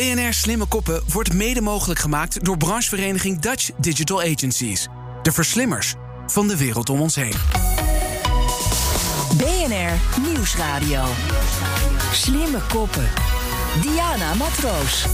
BNR Slimme Koppen wordt mede mogelijk gemaakt door branchevereniging Dutch Digital Agencies. De verslimmers van de wereld om ons heen. BNR Nieuwsradio. Slimme Koppen. Diana Matroos.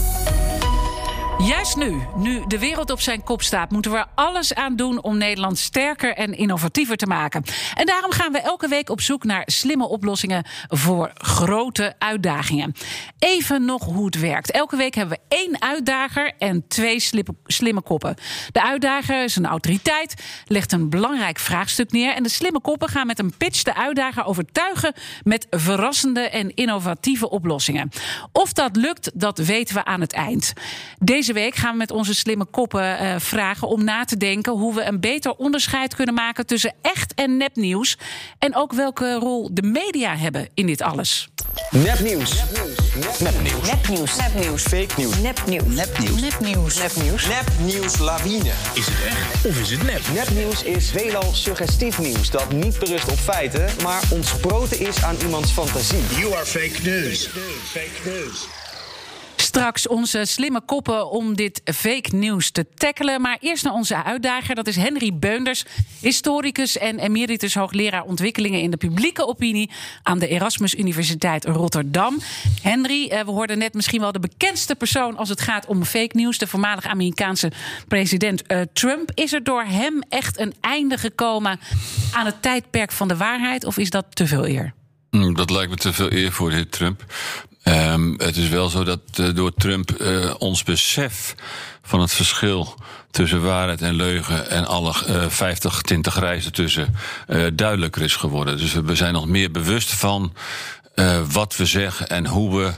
Juist nu, nu de wereld op zijn kop staat, moeten we er alles aan doen om Nederland sterker en innovatiever te maken. En daarom gaan we elke week op zoek naar slimme oplossingen voor grote uitdagingen. Even nog hoe het werkt. Elke week hebben we één uitdager en twee slimme koppen. De uitdager is een autoriteit, legt een belangrijk vraagstuk neer. En de slimme koppen gaan met een pitch de uitdager overtuigen met verrassende en innovatieve oplossingen. Of dat lukt, dat weten we aan het eind. Deze deze week gaan we met onze slimme koppen uh, vragen om na te denken hoe we een beter onderscheid kunnen maken tussen echt en nepnieuws. En ook welke rol de media hebben in dit alles. Nepnieuws. Nepnieuws. Nepnieuws. Nepnieuws. Fake nieuws. Nepnieuws. Nepnieuws. Nepnieuws. Nepnieuws. Nepnieuws lawine. Is het echt of is het nep? Nepnieuws is veelal suggestief nieuws dat niet berust op feiten, maar ontsproten is aan iemands fantasie. You are fake news. Fake news. Straks onze slimme koppen om dit fake nieuws te tackelen. Maar eerst naar onze uitdager. Dat is Henry Beunders, historicus en emeritus hoogleraar ontwikkelingen in de publieke opinie aan de Erasmus Universiteit Rotterdam. Henry, eh, we hoorden net misschien wel de bekendste persoon als het gaat om fake nieuws. De voormalige Amerikaanse president eh, Trump. Is er door hem echt een einde gekomen aan het tijdperk van de waarheid? Of is dat te veel eer? Mm, dat lijkt me te veel eer voor de heer Trump. Um, het is wel zo dat uh, door Trump uh, ons besef van het verschil tussen waarheid en leugen en alle uh, 50 tinten grijzen tussen duidelijker is geworden. Dus we zijn nog meer bewust van wat we zeggen en hoe we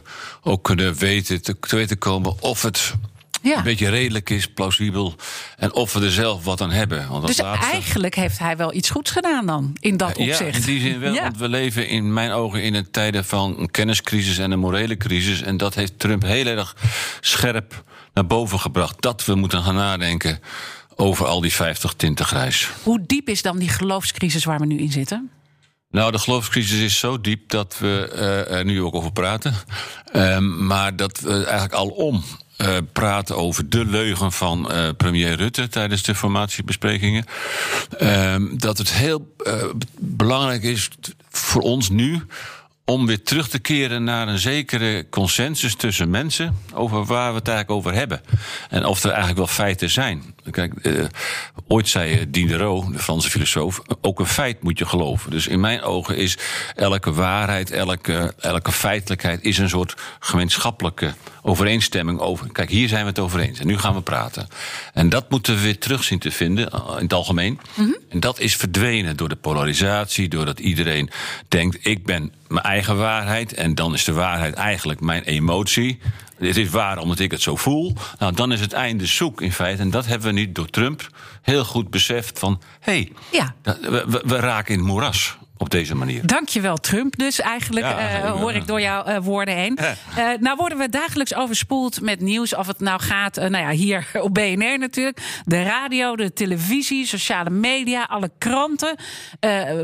ook kunnen weten te, te weten komen of het ja. een beetje redelijk is, plausibel. En of we er zelf wat aan hebben. Want dus laatste... eigenlijk heeft hij wel iets goeds gedaan dan, in dat opzicht. Ja, in die zin wel. Ja. Want we leven in mijn ogen in een tijden van een kenniscrisis en een morele crisis. En dat heeft Trump heel erg scherp naar boven gebracht. Dat we moeten gaan nadenken over al die 50 tinten grijs. Hoe diep is dan die geloofscrisis waar we nu in zitten? Nou, de geloofscrisis is zo diep dat we uh, er nu ook over praten. Um, maar dat we eigenlijk al om uh, praten over de leugen van uh, premier Rutte tijdens de formatiebesprekingen. Uh, dat het heel uh, belangrijk is voor ons nu om weer terug te keren naar een zekere consensus tussen mensen over waar we het eigenlijk over hebben. En of er eigenlijk wel feiten zijn. Kijk, uh, ooit zei Diderot, de Franse filosoof, ook een feit moet je geloven. Dus in mijn ogen is elke waarheid, elke, elke feitelijkheid is een soort gemeenschappelijke overeenstemming over. Kijk, hier zijn we het over eens en nu gaan we praten. En dat moeten we weer terug zien te vinden eh, in het algemeen. Mm -hmm. En dat is verdwenen door de polarisatie, doordat iedereen denkt: ik ben mijn eigen waarheid en dan is de waarheid eigenlijk mijn emotie. Het is waar omdat ik het zo voel. Nou, dan is het einde zoek in feite. En dat hebben we nu door Trump heel goed beseft van... hé, hey, ja. we, we, we raken in het moeras op deze manier. Dankjewel, Trump. Dus eigenlijk ja, uh, hoor ik door jouw uh, woorden heen. Ja. Uh, nou worden we dagelijks overspoeld met nieuws. Of het nou gaat, nou ja, hier op BNR natuurlijk. De radio, de televisie, sociale media, alle kranten.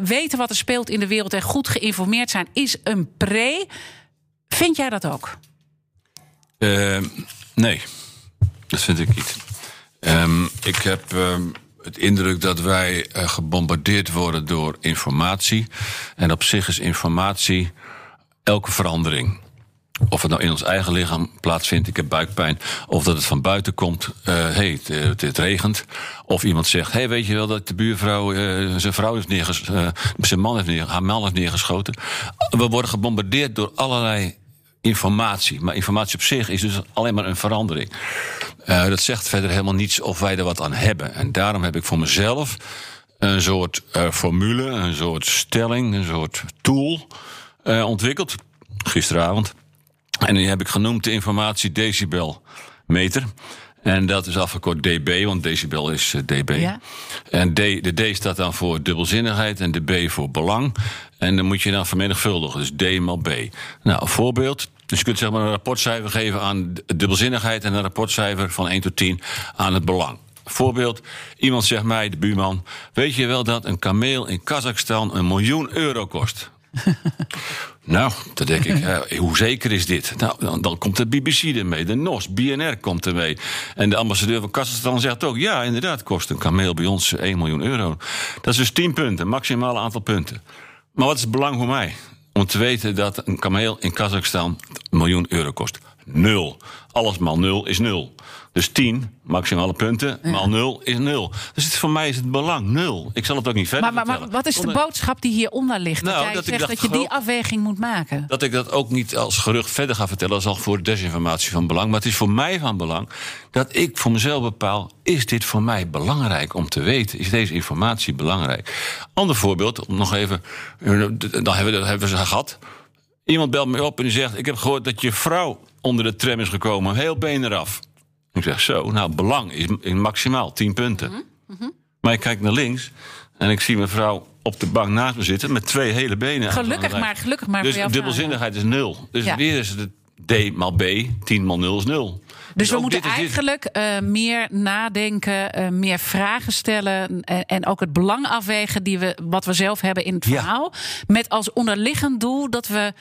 weten wat er speelt in de wereld en goed geïnformeerd zijn is een pre. Vind jij dat ook? Nee, dat vind ik niet. Um, ik heb... Um, het indruk dat wij uh, gebombardeerd worden door informatie. En op zich is informatie elke verandering. Of het nou in ons eigen lichaam plaatsvindt, ik heb buikpijn. Of dat het van buiten komt, uh, hey, het, het, regent. Of iemand zegt, hey, weet je wel dat de buurvrouw zijn vrouw heeft neergeschoten. Zijn man heeft haar man heeft neergeschoten. We worden gebombardeerd door allerlei informatie. Maar informatie op zich is dus alleen maar een verandering. Uh, dat zegt verder helemaal niets of wij er wat aan hebben. En daarom heb ik voor mezelf een soort uh, formule, een soort stelling, een soort tool uh, ontwikkeld. Gisteravond. En die heb ik genoemd de informatie decibel meter. En dat is afgekort dB, want decibel is uh, dB. Ja. En D, de D staat dan voor dubbelzinnigheid en de B voor belang. En dan moet je dan vermenigvuldigen, dus D maal B. Nou, een voorbeeld. Dus je kunt zeg maar een rapportcijfer geven aan dubbelzinnigheid en een rapportcijfer van 1 tot 10 aan het belang. Voorbeeld, iemand zegt mij, de buurman, weet je wel dat een kameel in Kazachstan een miljoen euro kost? Nou, dan denk ik, eh, hoe zeker is dit? Nou, dan, dan komt de BBC ermee, de NOS, BNR komt ermee. En de ambassadeur van Kazachstan zegt ook... ja, inderdaad, kost een kameel bij ons 1 miljoen euro. Dat is dus 10 punten, maximaal aantal punten. Maar wat is het belang voor mij? Om te weten dat een kameel in Kazachstan een miljoen euro kost. Nul. Alles maal nul is nul. Dus 10 maximale punten maal nul is nul. Dus het, voor mij is het belang nul. Ik zal het ook niet verder Maar, maar, maar vertellen. wat is de boodschap die hieronder ligt? Nou, dat jij dat ik zegt dat je die afweging moet maken. Dat ik dat ook niet als gerucht verder ga vertellen, is al voor desinformatie van belang. Maar het is voor mij van belang dat ik voor mezelf bepaal: is dit voor mij belangrijk om te weten? Is deze informatie belangrijk? Ander voorbeeld, om nog even. Dan hebben we, dat hebben we ze gehad. Iemand belt me op en die zegt: Ik heb gehoord dat je vrouw onder de tram is gekomen, heel been eraf. Ik zeg zo, nou, belang is, maximaal 10 punten. Mhm, Maar ik kijk naar links en ik zie mijn vrouw op de bank naast me zitten met twee hele benen. Gelukkig maar, gelukkig maar Dus dubbelzinnigheid is nul. Dus Ja. weer is het D maal B, 10 maal 0 is 0. Dus we moeten eigenlijk eh, meer nadenken, eh, meer vragen stellen en, en ook het belang afwegen die we, wat we zelf hebben in het Ja. verhaal. Met als onderliggend doel dat we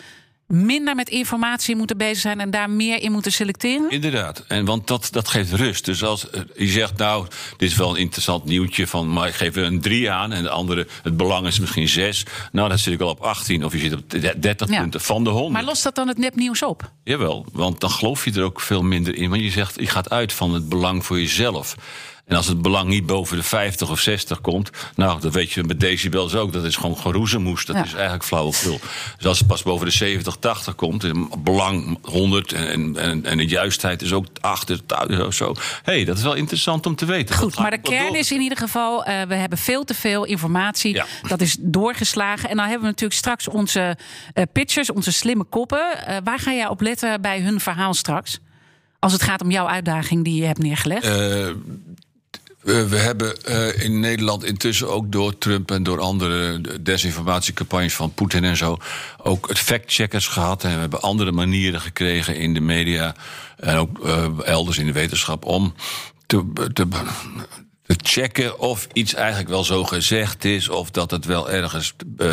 minder met informatie moeten bezig zijn en daar meer in moeten selecteren. Inderdaad, en want dat, dat geeft rust. Dus als eh, je zegt, nou, dit is wel een interessant nieuwtje van, maar ik geef er een 3 aan en de andere, het belang is misschien 6. Nou, dan zit ik al op 18 of je zit op 30 Ja. punten van de 100. Maar lost dat dan het nepnieuws op? Jawel, want dan geloof je er ook veel minder in. Want je zegt, je gaat uit van het belang voor jezelf. En als het belang niet boven de 50 of 60 komt, nou, dat weet je met decibels ook. Dat is gewoon geroezemoes. Dat Ja. is eigenlijk flauwekul. Dus als het pas boven de 70, 80 komt, belang 100 en, en, en de juistheid is ook 80 of zo. Hé, hey, dat is wel interessant om te weten. Goed, maar de kern door. is in ieder geval, eh, we hebben veel te veel informatie. Ja. Dat is doorgeslagen. En dan hebben we natuurlijk straks onze eh, pitchers, onze slimme koppen. Eh, waar ga jij op letten bij hun verhaal straks? Als het gaat om jouw uitdaging die je hebt neergelegd. We, hebben eh, in Nederland intussen ook door Trump en door andere desinformatiecampagnes van Poetin en zo ook het factcheckers gehad. En we hebben andere manieren gekregen in de media en ook eh, elders in de wetenschap om te, te, te checken of iets eigenlijk wel zo gezegd is of dat het wel ergens eh,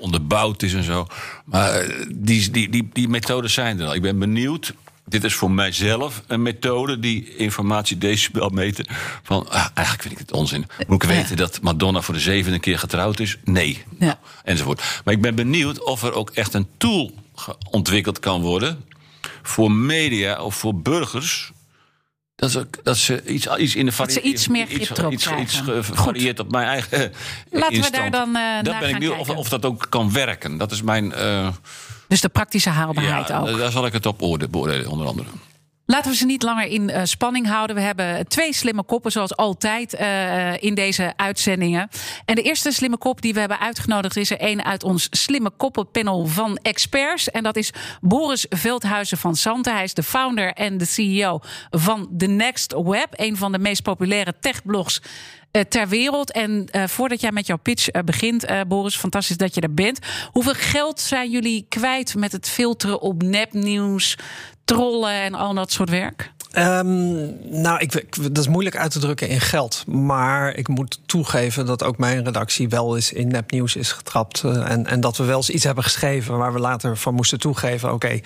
onderbouwd is en zo. Maar die, die, die, die methodes zijn er al. Ik ben benieuwd dit is voor mijzelf een methode die informatie decibel meten. Van ah, eigenlijk vind ik het onzin. Moet ik weten dat Madonna voor de zevende keer getrouwd is? Nee. Ja. Enzovoort. Maar ik ben benieuwd of er ook echt een tool ontwikkeld kan worden. voor media of voor burgers. Dat ze, dat ze iets, iets in de Dat ze iets meer grip erop iets, iets gevarieerd op mijn eigen. eh, Laten we daar dan, eh, dat naar ben ik gaan of, kijken. of dat ook kan werken. Dat is mijn. eh, Dus de praktische haalbaarheid ja, ook. daar zal ik het op oorde- beoordelen, onder andere. Laten we ze niet langer in eh, spanning houden. We hebben twee slimme koppen, zoals altijd, eh, in deze uitzendingen. En de eerste slimme kop die we hebben uitgenodigd is er een uit ons slimme koppenpanel van experts. En dat is Boris Veldhuizen van Santen. Hij is de founder en de CEO van The Next Web, een van de meest populaire techblogs. Eh, ter wereld. En eh, voordat jij met jouw pitch eh, begint, Boris, fantastisch dat je er bent. Hoeveel geld zijn jullie kwijt met het filteren op nepnieuws, trollen en al dat soort werk? Ehm, nou, ik, dat is moeilijk uit te drukken in geld. Maar ik moet toegeven dat ook mijn redactie wel eens in nepnieuws is getrapt. eh, en, en dat we wel eens iets hebben geschreven waar we later van moesten toegeven. Oké,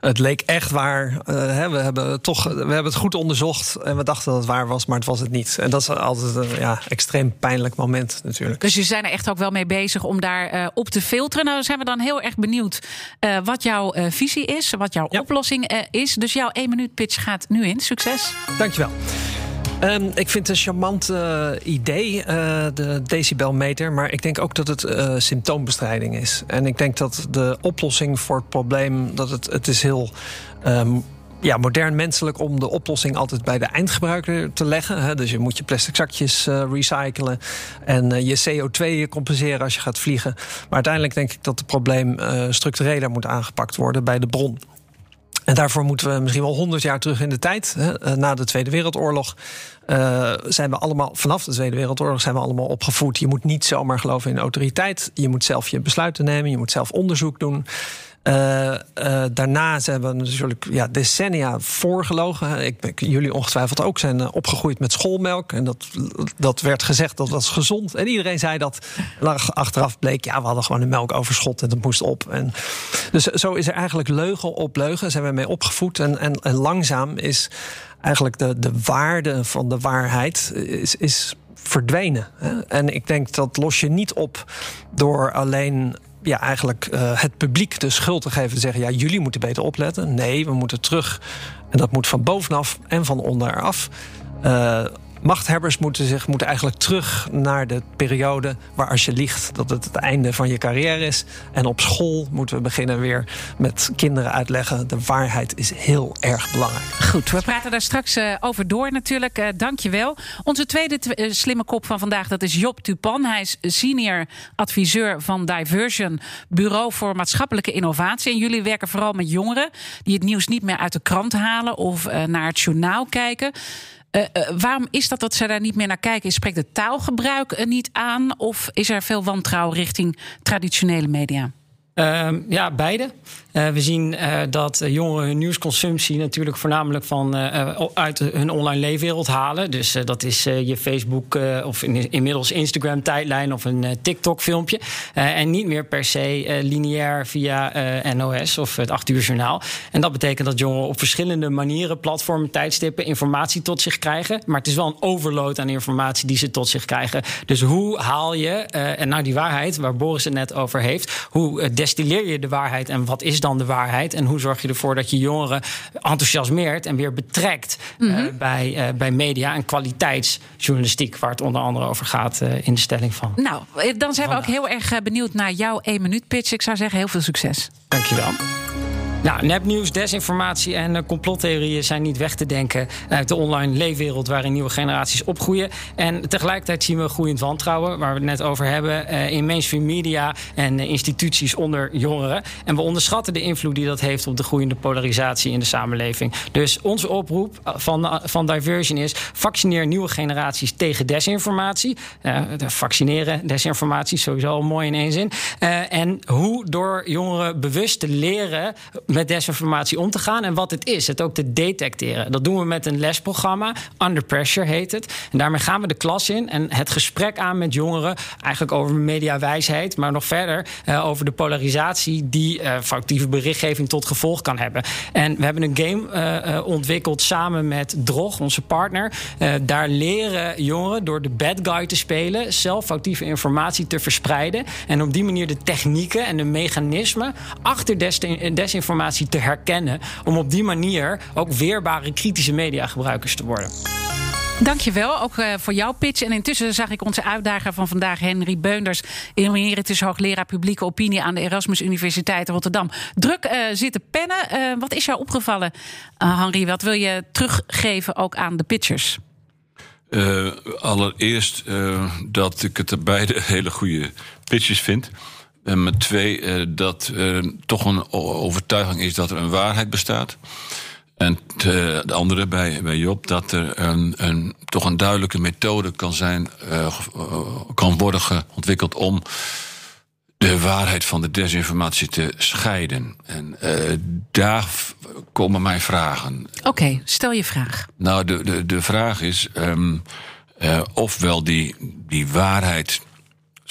het leek echt waar. eh, hè, we, hebben toch, we hebben het goed onderzocht en we dachten dat het waar was, maar het was het niet. En dat is altijd een ja, extreem pijnlijk moment natuurlijk. Dus je zijn er echt ook wel mee bezig om daar eh, op te filteren. Nou, zijn we dan heel erg benieuwd wat jouw visie is, wat jouw Ja. oplossing is. Dus jouw 1 minuut pitch gaat nu in. Succes. Dankjewel. Ehm, ik vind het een charmant eh, idee, eh, de decibelmeter. Maar ik denk ook dat het eh, symptoombestrijding is. En ik denk dat de oplossing voor het probleem... dat het, het is heel ehm, ja, modern menselijk om de oplossing altijd bij de eindgebruiker te leggen. Dus je moet je plastic zakjes recyclen en je CO2 compenseren als je gaat vliegen. Maar uiteindelijk denk ik dat het probleem structureler moet aangepakt worden bij de bron. En daarvoor moeten we misschien wel honderd jaar terug in de tijd. Hè. Eh, Na de Tweede Wereldoorlog eh, zijn we allemaal, vanaf de Tweede Wereldoorlog zijn we allemaal opgevoed. Je moet niet zomaar geloven in autoriteit. Je moet zelf je besluiten nemen. Je moet zelf onderzoek doen. Uh, daarna zijn we natuurlijk ja, decennia voorgelogen. Ik jullie ongetwijfeld ook zijn uh, opgegroeid met schoolmelk. En dat, dat werd gezegd dat was gezond. En iedereen zei dat. Achteraf bleek, ja, we hadden gewoon een melkoverschot en dat moest op. En dus zo is er eigenlijk leugen op leugen. Zijn we mee opgevoed. En, en, en langzaam is eigenlijk de, de waarde van de waarheid is, is verdwenen. En ik denk dat los je niet op door alleen ja, eigenlijk uh, het publiek de schuld te geven. Te zeggen, ja, jullie moeten beter opletten. Nee, we moeten terug. En dat moet van bovenaf en van onderaf. Uh, machthebbers moeten zich moeten eigenlijk terug naar de periode waar als je liegt dat het het einde van je carrière is. En op school moeten we beginnen weer met kinderen uitleggen. De waarheid is heel erg belangrijk. Goed, we praten daar straks uh, over door natuurlijk. Je wel. Onze tweede uh, slimme kop van vandaag dat is Job Tupan. Hij is senior adviseur van Diversion, Bureau voor Maatschappelijke Innovatie. En jullie werken vooral met jongeren die het nieuws niet meer uit de krant halen of naar het journaal kijken. Uh, uh, waarom is dat dat ze daar niet meer naar kijken? Spreekt het taalgebruik niet aan? Of is er veel wantrouwen richting traditionele media? Uh, ja, beide. Uh, we zien uh, dat jongeren hun nieuwsconsumptie natuurlijk voornamelijk van, uit hun online leefwereld halen. Dus dat is je Facebook of in, inmiddels Instagram tijdlijn of een TikTok filmpje. en niet meer per se lineair via NOS of het 8 uur journaal. En dat betekent dat jongeren op verschillende manieren, platformen, tijdstippen, informatie tot zich krijgen. Maar het is wel een overload aan informatie die ze tot zich krijgen. Dus hoe haal je, en nou die waarheid waar Boris het net over heeft, hoe destilleer je de waarheid en wat is dan de waarheid? En hoe zorg je ervoor dat je jongeren enthousiasmeert en weer betrekt mm -hmm. uh, bij, uh, bij media en kwaliteitsjournalistiek, waar het onder andere over gaat uh, in de stelling van. Nou, dan zijn we ook heel erg benieuwd naar jouw 1 minuut pitch. Ik zou zeggen, heel veel succes. Dankjewel. Nou, nepnieuws, desinformatie en uh, complottheorieën zijn niet weg te denken uit de online leefwereld waarin nieuwe generaties opgroeien. En tegelijkertijd zien we groeiend wantrouwen, waar we het net over hebben, uh, in mainstream media en uh, instituties onder jongeren. En we onderschatten de invloed die dat heeft op de groeiende polarisatie in de samenleving. Dus onze oproep van, van Diversion is: vaccineer nieuwe generaties tegen desinformatie. vaccineren, desinformatie, sowieso mooi in één zin. en hoe door jongeren bewust te leren met desinformatie om te gaan en wat het is. Het ook te detecteren. Dat doen we met een lesprogramma. Under Pressure heet het. En daarmee gaan we de klas in en het gesprek aan met jongeren. Eigenlijk over mediawijsheid, maar nog verder uh, over de polarisatie die uh, foutieve berichtgeving tot gevolg kan hebben. En we hebben een game uh, ontwikkeld samen met Drog, onze partner. daar leren jongeren door de bad guy te spelen, zelf foutieve informatie te verspreiden. En op die manier de technieken en de mechanismen achter desinformatie te herkennen. Om op die manier ook weerbare kritische mediagebruikers te worden. Dankjewel, ook uh, voor jouw pitch. En intussen zag ik onze uitdager van vandaag, Henry Beunders... emeritus hoogleraar publieke opinie aan de Erasmus Universiteit Rotterdam... druk uh, zitten pennen. Uh, wat is jou opgevallen, Henry? Wat wil je teruggeven ook aan de pitchers? allereerst dat ik het beide hele goede pitches vind... En met twee, uh, dat uh, toch een overtuiging is dat er een waarheid bestaat. En de andere bij, bij Job, dat er een, een, toch een duidelijke methode kan zijn, uh, kan worden ontwikkeld om de waarheid van de desinformatie te scheiden. En daar komen mijn vragen. Oké, okay, stel je vraag. Nou, de, de, de vraag is um, ofwel die, die waarheid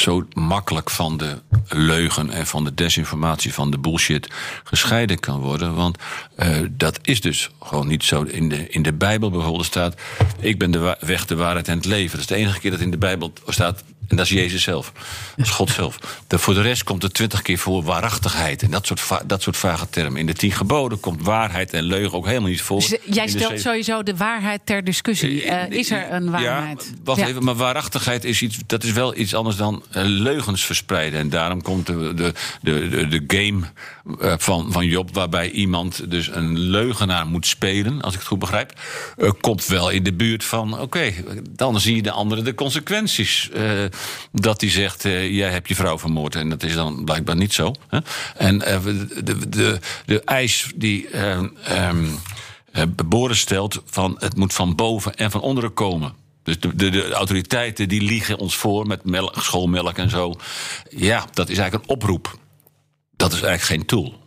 zo makkelijk van de leugen en van de desinformatie, van de bullshit gescheiden kan worden. Want uh, dat is dus gewoon niet zo. In de, in de Bijbel bijvoorbeeld staat: Ik ben de weg, de waarheid en het leven. Dat is de enige keer dat in de Bijbel staat. En dat is Jezus zelf. Dat is God zelf. De, voor de rest komt er twintig keer voor waarachtigheid. En dat soort, dat soort vage termen. In de tien geboden komt waarheid en leugen ook helemaal niet voor. Dus jij stelt sowieso de waarheid ter discussie. Uh, is er een waarheid? Ja, wacht ja. even. Maar waarachtigheid is, iets, dat is wel iets anders dan leugens verspreiden. En daarom komt de, de, de, de, game van, van Job... waarbij iemand dus een leugenaar moet spelen, als ik het goed begrijp... komt wel in de buurt van... oké, okay, dan zie je de andere de consequenties dat hij zegt: uh, jij hebt je vrouw vermoord. En dat is dan blijkbaar niet zo. Hè? En de, de, de, de eis die um, Boris stelt: van het moet van boven en van onderen komen. Dus de, de, autoriteiten die liegen ons voor met schoolmelk en zo. Ja, dat is eigenlijk een oproep. Dat is eigenlijk geen tool.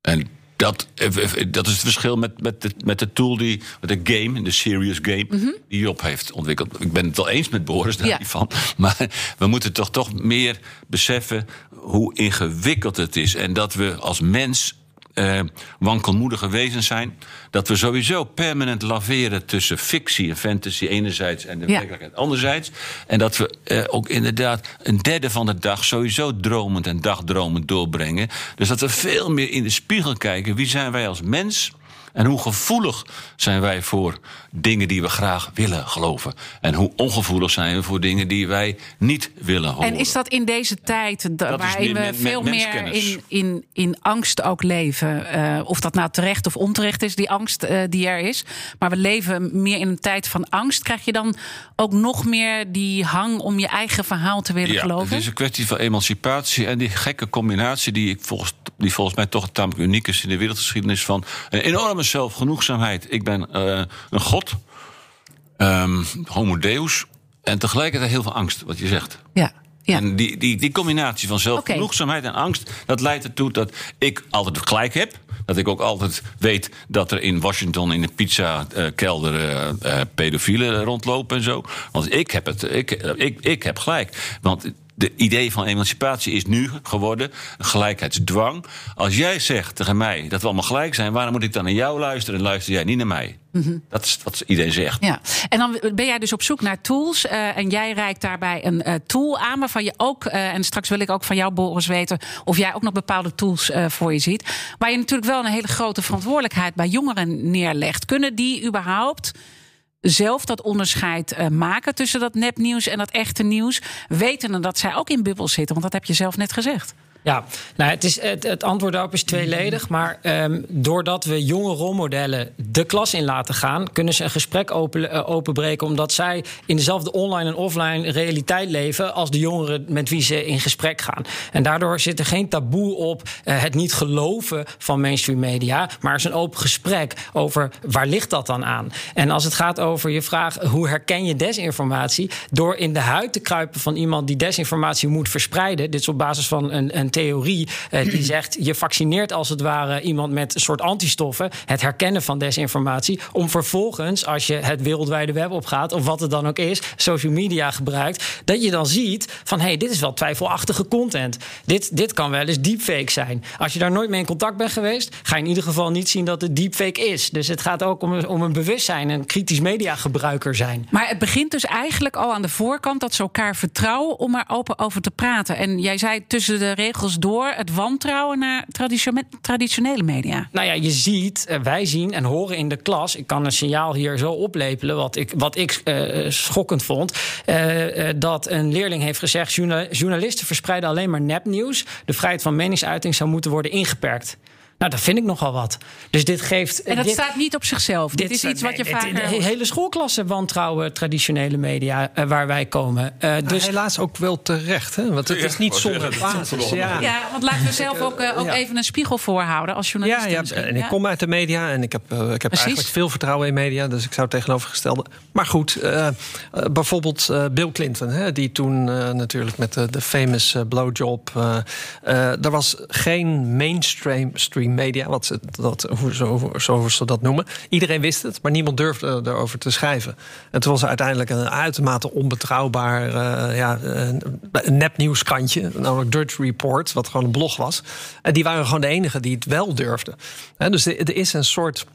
En dat, eh, dat is het verschil met, met, de, met de tool die, met de game, de serious game, die Job heeft ontwikkeld. Ik ben het wel eens met Boris daar Ja. niet van. Maar we moeten toch, toch meer beseffen hoe ingewikkeld het is. En dat we als mens eh, wankelmoedige wezens zijn. Dat we sowieso permanent laveren tussen fictie en fantasy enerzijds en de Ja. werkelijkheid anderzijds. En dat we eh, ook inderdaad een derde van de dag sowieso dromend en dagdromend doorbrengen. Dus dat we veel meer in de spiegel kijken. Wie zijn wij als mens? En hoe gevoelig zijn wij voor dingen die we graag willen geloven? En hoe ongevoelig zijn we voor dingen die wij niet willen horen? En is dat in deze tijd Dat waarin we men- veel men- meer in, in, in angst ook leven? eh, of dat nou terecht of onterecht is, die angst eh, die er is. Maar we leven meer in een tijd van angst. Krijg je dan ook nog meer die hang om je eigen verhaal te willen ja, geloven? Het is een kwestie van emancipatie en die gekke combinatie die, ik volgens, die volgens mij toch tamelijk uniek is in de wereldgeschiedenis van een enorme zelfgenoegzaamheid. Ik ben eh, een god, ehm, homo deus, en tegelijkertijd heel veel angst, wat je zegt. Ja, ja. En die, die, die combinatie van zelfgenoegzaamheid en angst, dat leidt ertoe dat ik altijd gelijk heb. Dat ik ook altijd weet dat er in Washington in de pizza-kelder eh, eh, pedofielen rondlopen en zo. Want ik heb, het, ik, ik, ik heb gelijk. Want de idee van emancipatie is nu geworden een gelijkheidsdwang. Als jij zegt tegen mij dat we allemaal gelijk zijn, waarom moet ik dan naar jou luisteren en luister jij niet naar mij? Dat is wat iedereen zegt. Ja, en dan ben jij dus op zoek naar tools. eh, en jij reikt daarbij een eh, tool aan waarvan je ook, eh, en straks wil ik ook van jou, Boris, weten of jij ook nog bepaalde tools voor je ziet. Waar je natuurlijk wel een hele grote verantwoordelijkheid bij jongeren neerlegt. Kunnen die überhaupt zelf dat onderscheid eh, maken tussen dat nepnieuws en dat echte nieuws? Wetende dat zij ook in bubbels zitten, want dat heb je zelf net gezegd. Ja, nou, het, is, het, het antwoord daarop is tweeledig. Maar ehm, doordat we jonge rolmodellen de klas in laten gaan, kunnen ze een gesprek open, eh, openbreken. Omdat zij in dezelfde online en offline realiteit leven als de jongeren met wie ze in gesprek gaan. En daardoor zit er geen taboe op eh, het niet geloven van mainstream media. Maar er is een open gesprek over waar ligt dat dan aan. En als het gaat over je vraag hoe herken je desinformatie, door in de huid te kruipen van iemand die desinformatie moet verspreiden. Dit is op basis van een, een theorie eh, die zegt: je vaccineert als het ware iemand met een soort antistoffen. Het herkennen van desinformatie. Om vervolgens, als je het wereldwijde web opgaat, of wat het dan ook is, social media gebruikt, dat je dan ziet van hé, hey, dit is wel twijfelachtige content. Dit, dit kan wel eens deepfake zijn. Als je daar nooit mee in contact bent geweest, ga je in ieder geval niet zien dat het deepfake is. Dus het gaat ook om, een- om een bewustzijn, een kritisch mediagebruiker zijn. Maar het begint dus eigenlijk al aan de voorkant dat ze elkaar vertrouwen om er open over te praten. En jij zei tussen de regels door het wantrouwen naar traditio- traditionele media. Nou ja, je ziet, eh, wij zien en horen in de klas. Ik kan een signaal hier zo oplepelen, wat ik, wat ik eh, schokkend vond. eh, eh, dat een leerling heeft gezegd: journa- journalisten verspreiden alleen maar nepnieuws. De vrijheid van meningsuiting zou moeten worden ingeperkt. Nou, dat vind ik nogal wat. Dus dit geeft. En dat dit- staat niet op zichzelf. Dit, is iets wat je dit- De hele schoolklasse wantrouwen traditionele media eh, waar wij komen. Eh, Dus dus helaas ook wel terecht, hè? want het is niet zonder basis. Ja. Ja, want laten we zelf ook, eh, ook ja. even een spiegel voorhouden als journalist. ja, en ik kom uit de media en ik heb, ik heb Precies. eigenlijk veel vertrouwen in media. Dus ik zou het tegenovergestelde. Maar goed, bijvoorbeeld eh, Bill Clinton, hè, die toen eh, natuurlijk met de, de famous blowjob. eh eh, er was geen mainstream stream media, wat ze, dat, hoe, zo, zo ze dat noemen. Iedereen wist het, maar niemand durfde erover te schrijven. En toen was er uiteindelijk een uitermate onbetrouwbaar eh, ja, een nepnieuwskrantje, namelijk Dirt Report, wat gewoon een blog was. En die waren gewoon de enigen die het wel durfden. Hè, dus er is een soort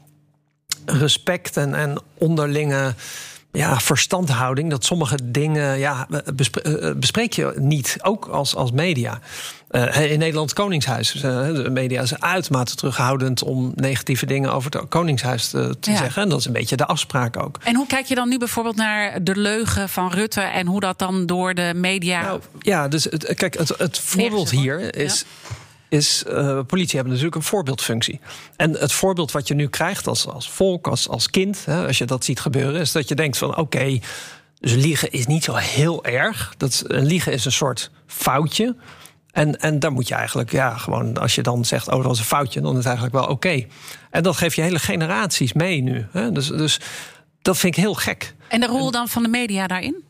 respect en, en onderlinge ja, verstandhouding. Dat sommige dingen ja, bespre- eh, bespreek je niet, ook als, als media. Eh, in Nederland Koningshuis. eh, de media is uitermate terughoudend om negatieve dingen over het Koningshuis te, te Ja. zeggen. En dat is een beetje de afspraak ook. En hoe kijk je dan nu bijvoorbeeld naar de leugen van Rutte en hoe dat dan door de media. Nou, ja, dus het, kijk, het, het voorbeeld hier is. Is, eh, politie hebben natuurlijk een voorbeeldfunctie. En het voorbeeld wat je nu krijgt als, als volk, als, als kind, hè, als je dat ziet gebeuren, is dat je denkt van oké, dus liegen is niet zo heel erg. Dat, liegen is een soort foutje. En, en daar moet je eigenlijk, ja, gewoon als je dan zegt, oh, dat was een foutje, dan is het eigenlijk wel oké. En dat geef je hele generaties mee nu. Hè? Dus, dus dat vind ik heel gek. En de rol dan van de media daarin?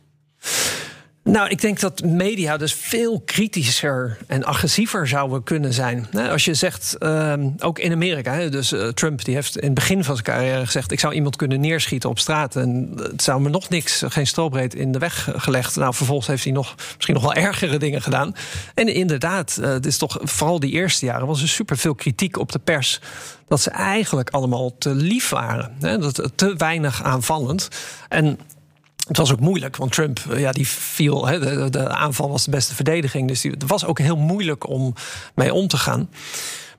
Nou, ik denk dat media dus veel kritischer en agressiever zouden kunnen zijn. Nou, als je zegt, ehm, ook in Amerika, dus eh, Trump die heeft in het begin van zijn carrière gezegd: ik zou iemand kunnen neerschieten op straat en het zou me nog niks, geen strobreed in de weg gelegd. Nou, vervolgens heeft hij nog misschien nog wel ergere dingen gedaan. En inderdaad, uh, het is toch vooral die eerste jaren was er super veel kritiek op de pers dat ze eigenlijk allemaal te lief waren, dat te weinig aanvallend. En het was ook moeilijk, want Trump eh, ja, die viel. Hè, de, de, aanval was de beste verdediging. Dus die, het was ook heel moeilijk om mee om te gaan.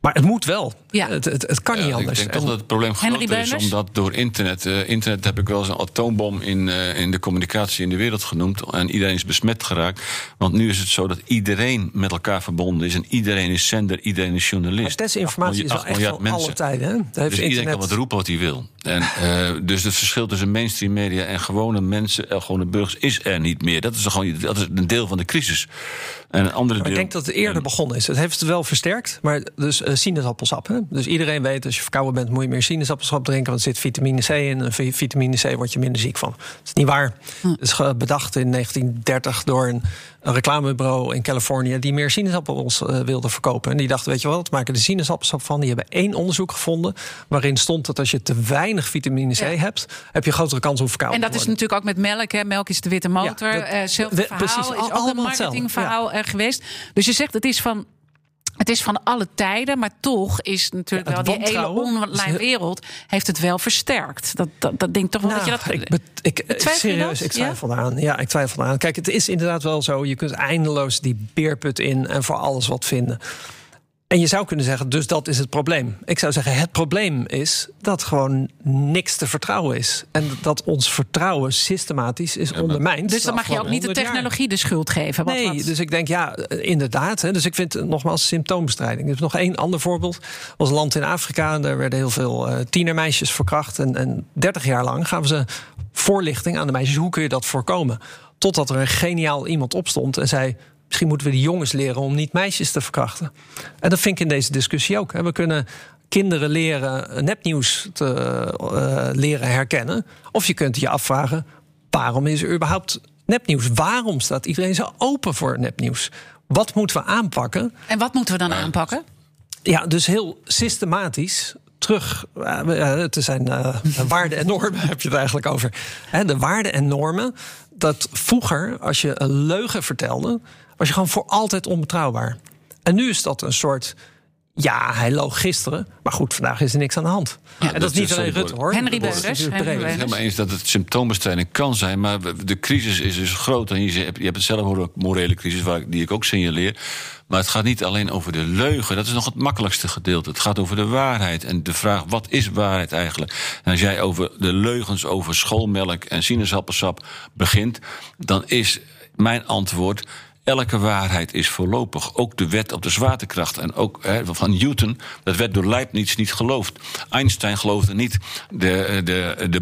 Maar het moet wel. Ja. Het, het, het kan niet anders. Ik denk toch dat het probleem groot is, omdat door internet... Uh, internet heb ik wel eens een atoombom in, uh, in de communicatie in de wereld genoemd... en iedereen is besmet geraakt. Want nu is het zo dat iedereen met elkaar verbonden is... en iedereen is zender, iedereen is journalist. Maar desinformatie is wel echt van alle tijden. Hè? Dus internet... iedereen kan wat roepen wat hij wil. En, uh, dus het verschil tussen mainstream media en gewone mensen... gewone burgers, is er niet meer. Dat is, gewoon, dat is een deel van de crisis. En een andere deel... Ik denk dat het eerder begonnen is. Het heeft het wel versterkt, maar dus sinaasappelsap. Hè? Dus iedereen weet, als je verkouden bent, moet je meer sinaasappelsap drinken. Want er zit vitamine C in. En vitamine C word je minder ziek van. Dat is niet waar. Hm. Het is bedacht in 1930 door een, een reclamebureau in Californië... die meer sinaasappels uh, wilde verkopen. En die dachten, weet je wat, maken de sinaasappelsap van. Die hebben één onderzoek gevonden waarin stond dat als je te weinig vitamine C hebt... heb je grotere kans op verkouden En dat is natuurlijk ook met melk. Hè? Melk is de witte motor. Ja, dat, uh, verhaal precies, is ook een marketingverhaal ja. geweest. Dus je zegt, het is van het is van alle tijden, maar toch is natuurlijk wel die hele online wereld heeft het wel versterkt. Dat, dat, dat denk toch wel nou, dat je dat. Ik, ik serieus, ik twijfel ja? eraan. Ja, ik twijfel eraan. Kijk, het is inderdaad wel zo. Je kunt eindeloos die beerput in en voor alles wat vinden. En je zou kunnen zeggen, dus dat is het probleem. Ik zou zeggen, het probleem is dat gewoon niks te vertrouwen is. En dat ons vertrouwen systematisch is ondermijnd. Dus dan mag je ook niet de technologie de schuld geven. Wat, nee, dus ik denk, ja, inderdaad. Hè, dus ik vind nogmaals symptoombestrijding. Er is nog één ander voorbeeld. Een land in Afrika, daar werden heel veel uh, tienermeisjes verkracht. En, en 30 jaar lang gaven ze voorlichting aan de meisjes. Hoe kun je dat voorkomen? Totdat er een geniaal iemand opstond en zei Misschien moeten we de jongens leren om niet meisjes te verkrachten. En dat vind ik in deze discussie ook. We kunnen kinderen leren nepnieuws te uh, leren herkennen. Of je kunt je afvragen: waarom is er überhaupt nepnieuws? Waarom staat iedereen zo open voor nepnieuws? Wat moeten we aanpakken? En wat moeten we dan aanpakken? Ja, dus heel systematisch terug. Het zijn uh, waarden en normen, heb je het eigenlijk over. De waarden en normen. Dat vroeger, als je een leugen vertelde, was je gewoon voor altijd onbetrouwbaar. En nu is dat een soort. Ja, hij loog gisteren. Maar goed, vandaag is er niks aan de hand. Ja, en dat, is niet alleen Rutte hoor. Henry Beuners. Ik ben het helemaal eens dat het symptoombestrijding kan zijn. Maar de crisis is dus groot. En je hebt, het zelf de morele crisis, waar, die ik ook signaleer. Maar het gaat niet alleen over de leugen. Dat is nog het makkelijkste gedeelte. Het gaat over de waarheid. En de vraag, wat is waarheid eigenlijk? En als jij over de leugens over schoolmelk en sinaasappelsap begint... dan is mijn antwoord elke waarheid is voorlopig. Ook de wet op de zwaartekracht en ook van Newton, dat werd door Leibniz niet geloofd. Einstein geloofde niet de, de, de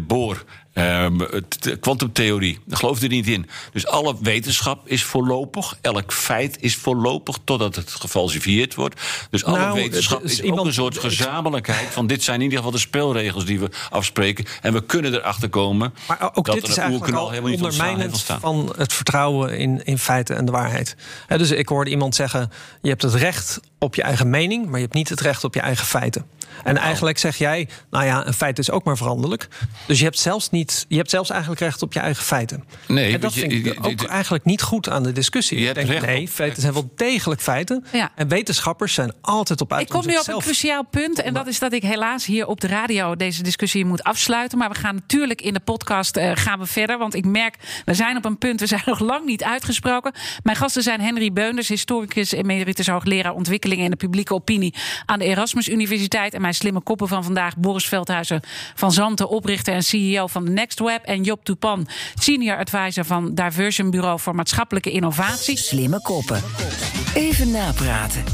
Um, de kwantumtheorie, daar geloofde hij niet in. Dus alle wetenschap is voorlopig. Elk feit is voorlopig totdat het gefalsifieerd wordt. Dus alle nou, wetenschap is, is ook een soort gezamenlijkheid. Van dit zijn in ieder geval de spelregels die we afspreken. En we kunnen erachter komen. Maar ook dat dit is eigenlijk al helemaal niet ondermijnend van het vertrouwen in, in feiten en de waarheid. dus ik hoorde iemand zeggen: je hebt het recht op je eigen mening, maar je hebt niet het recht op je eigen feiten. En nou. eigenlijk zeg jij, nou ja, een feit is ook maar veranderlijk. Dus je hebt zelfs niet, je hebt zelfs eigenlijk recht op je eigen feiten. Nee, en dat vind ik ook eigenlijk niet goed aan de discussie. Je ik denk, nee, feiten zijn wel degelijk feiten. Ja. En wetenschappers zijn altijd op uit. Ik kom nu op een cruciaal punt. En dat is dat ik helaas hier op de radio deze discussie moet afsluiten. Maar we gaan natuurlijk in de podcast uh, gaan we verder. Want ik merk, we zijn op een punt, we zijn nog lang niet uitgesproken. Mijn gasten zijn Henry Beunders, historicus emeritus hoogleraar ontwikkelingen in de publieke opinie aan de Erasmus Universiteit. En mijn slimme koppen van vandaag, Boris Veldhuizen van Zanten, oprichter en CEO van Next Web. En Job Tupan, senior advisor van Diversion Bureau voor Maatschappelijke Innovatie. Slimme koppen. Even napraten.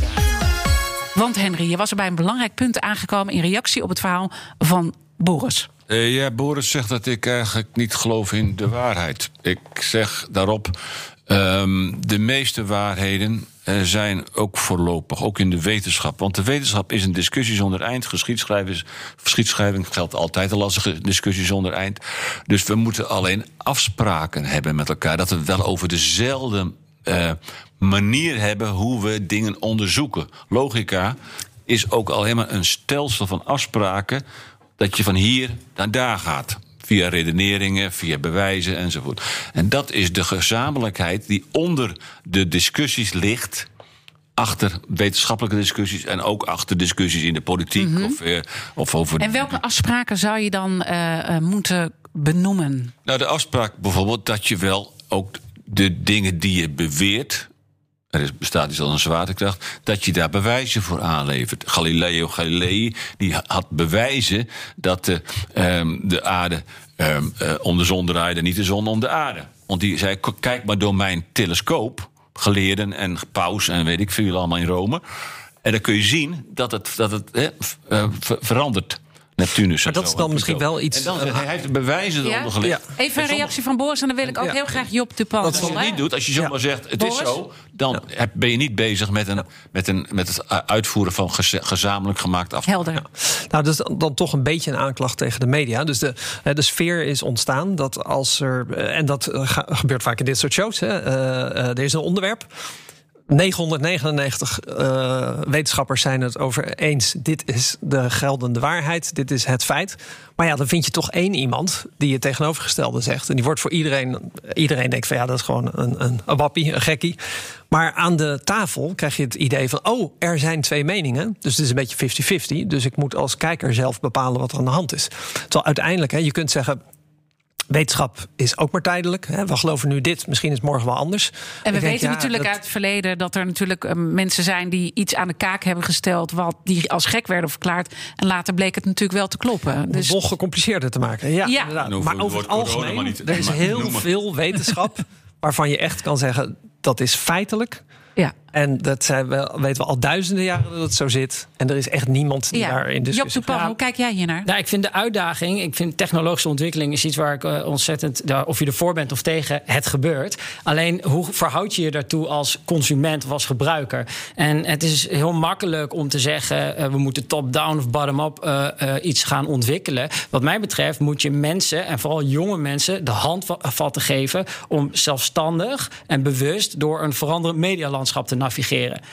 Want Henry, je was er bij een belangrijk punt aangekomen in reactie op het verhaal van Boris. Uh, ja, Boris zegt dat ik eigenlijk niet geloof in de waarheid. Ik zeg daarop, um, de meeste waarheden eh, zijn ook voorlopig, ook in de wetenschap. Want de wetenschap is een discussie zonder eind. Geschiedschrijving, geldt altijd een lastige discussie zonder eind. Dus we moeten alleen afspraken hebben met elkaar. Dat we wel over dezelfde eh, manier hebben hoe we dingen onderzoeken. Logica is ook al helemaal een stelsel van afspraken. dat je van hier naar daar gaat. Via redeneringen, via bewijzen enzovoort. En dat is de gezamenlijkheid die onder de discussies ligt. Achter wetenschappelijke discussies en ook achter discussies in de politiek of, eh, of over. En welke afspraken zou je dan eh, eh, moeten benoemen? Nou, de afspraak bijvoorbeeld dat je wel ook de dingen die je beweert. Er is, bestaat iets als een zwaartekracht. Dat je daar bewijzen voor aanlevert. Galileo Galilei die had bewijzen dat de, ehm, de aarde ehm, eh, om de zon draaide, niet de zon om de aarde. Want die zei: "K- kijk maar door mijn telescoop. Geleerden en paus en weet ik veel allemaal in Rome. En dan kun je zien dat het, dat het eh, ver- verandert. Neptunus. Maar dat is dan en misschien wel iets- En dan, hij heeft de bewijzen Ja? eronder gelegd. Ja. Even een reactie van Boris en dan wil ik ook Ja. heel graag Job Dupont. Als je het niet doet, als je zomaar zegt het is zo, dan ben je niet bezig met, een, met, een, met het uh, uitvoeren van gezamenlijk gemaakt afspraken. Helder. Nou, dat is dan toch een beetje een aanklacht tegen de media. Dus de, eh, de sfeer is ontstaan dat als er. eh, En dat eh, gebeurt vaak in dit soort shows. Hè, eh, eh, er is een onderwerp. 999 eh, wetenschappers zijn het over eens. Dit is de geldende waarheid. Dit is het feit. Maar ja, dan vind je toch één iemand die het tegenovergestelde zegt. En die wordt voor iedereen. Iedereen denkt van ja, dat is gewoon een, een, een wappie, een gekkie. Maar aan de tafel krijg je het idee van: oh, er zijn twee meningen. Dus het is een beetje 50-50. Dus ik moet als kijker zelf bepalen wat er aan de hand is. Terwijl uiteindelijk, hè, je kunt zeggen. Wetenschap is ook maar tijdelijk. Hè. We geloven nu dit, misschien is het morgen wel anders. En we Ik denk, weten ja, natuurlijk dat- uit het verleden dat er natuurlijk eh, mensen zijn die iets aan de kaak hebben gesteld, wat die als gek werden verklaard. En later bleek het natuurlijk wel te kloppen. Dus nog gecompliceerder te maken. Ja, inderdaad. Maar over het algemeen, maar niet- er is maar heel noemen. veel wetenschap waarvan je echt kan zeggen dat is feitelijk. ja. En dat zijn we, weten we al duizenden jaren dat het zo zit. En er is echt niemand die ja. daar in Job discussie Dupont, hoe kijk jij hiernaar? Nou, ik vind de uitdaging, ik vind technologische ontwikkeling is iets waar ik eh, ontzettend, of je ervoor bent of tegen, het gebeurt. Alleen hoe verhoud je je daartoe als consument of als gebruiker? En het is heel makkelijk om te zeggen, eh, we moeten top-down of bottom-up eh, eh, iets gaan ontwikkelen. Wat mij betreft moet je mensen, en vooral jonge mensen, de handvatten geven om zelfstandig en bewust door een veranderend medialandschap te navigeren.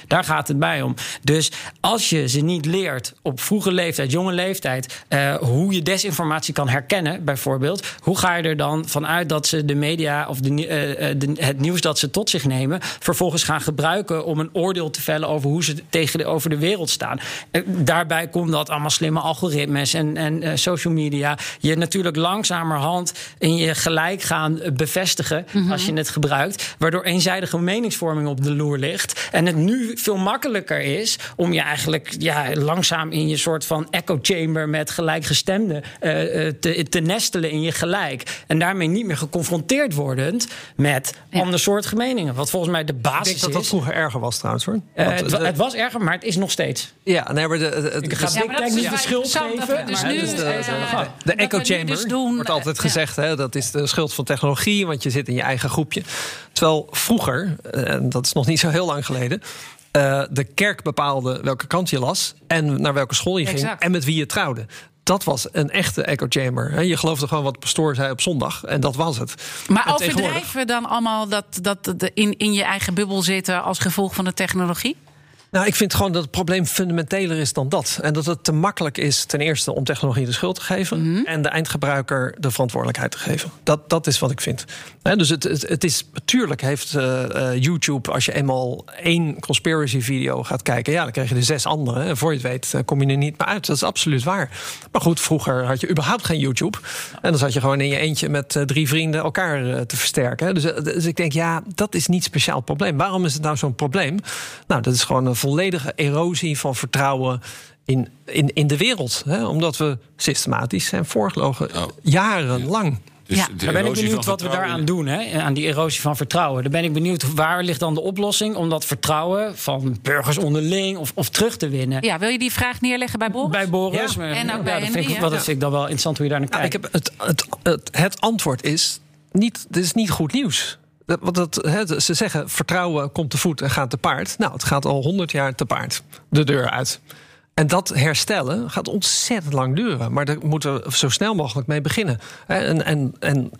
Daar gaat het bij om. Dus als je ze niet leert op vroege leeftijd, jonge leeftijd, eh, hoe je desinformatie kan herkennen, bijvoorbeeld, hoe ga je er dan vanuit dat ze de media of de, eh, eh, de- het nieuws dat ze tot zich nemen, vervolgens gaan gebruiken om een oordeel te vellen over hoe ze tegen de, over de wereld staan? Daarbij komt dat allemaal slimme algoritmes en, en social media je natuurlijk langzamerhand in je gelijk gaan bevestigen als je het gebruikt, waardoor eenzijdige meningsvorming op de loer ligt. En het nu veel makkelijker is om je eigenlijk ja, langzaam in je soort van echo chamber met gelijkgestemden eh, eh, te, te nestelen in je gelijk. En daarmee niet meer geconfronteerd wordend met Ja. andersoortige meningen. Wat volgens mij de Ik basis denk dat dat is. vroeger erger was trouwens hoor. Eh, Want het, de- wa- het was erger, maar het is nog steeds. ja, nee, maar de, de- het- Ik ga Ja, is niet dus de schuld geven, dus nu, is de- echo chamber dus doen, wordt altijd gezegd, hè, dat is de schuld van technologie, want je zit in je eigen groepje. Terwijl vroeger, eh, en dat is nog niet zo heel lang geleden, eh, de kerk bepaalde welke kant je las en naar welke school je ging Exact. en met wie je trouwde. Dat was een echte echo chamber. Je geloofde gewoon wat de pastoor zei op zondag en dat was het. Maar overdrijven we dan allemaal dat, dat in, in je eigen bubbel zitten als gevolg van de technologie? Nou, ik vind gewoon dat het probleem fundamenteler is dan dat. En dat het te makkelijk is ten eerste om technologie de schuld te geven... Mhm. en de eindgebruiker de verantwoordelijkheid te geven. Dat, dat is wat ik vind. Hè, dus het, het, het is, natuurlijk heeft eh, eh, YouTube... als je eenmaal één conspiracy video gaat kijken... ja, dan krijg je er zes andere. En voor je het weet eh, kom je er niet meer uit. Dat is absoluut waar. Maar goed, vroeger had je überhaupt geen YouTube. En dan zat je gewoon in je eentje met drie vrienden... elkaar te versterken. Dus, dus ik denk, ja, dat is niet speciaal probleem. Waarom is het nou zo'n probleem? Nou, dat is gewoon een volledige erosie van vertrouwen in, in, in de wereld. Hè? Omdat we systematisch zijn voorgelogen Oh. jarenlang. Dus Ja. Dan ben ik benieuwd wat we daaraan doen, hè? aan die erosie van vertrouwen. Dan ben ik benieuwd waar ligt dan de oplossing om dat vertrouwen van burgers onderling of, of terug te winnen. Ja, wil je die vraag neerleggen bij Boris? Bij Boris. Ja. En ook ja, bij dat, vind ik, dat vind ik dan wel interessant hoe je daar naar Nou, kijkt. ik heb het, het, het, het antwoord is niet, dit is niet goed nieuws. Want dat, ze zeggen vertrouwen komt te voet en gaat te paard. Nou, het gaat al honderd jaar te paard de deur uit. En dat herstellen gaat ontzettend lang duren. Maar daar moeten we zo snel mogelijk mee beginnen. En, en, en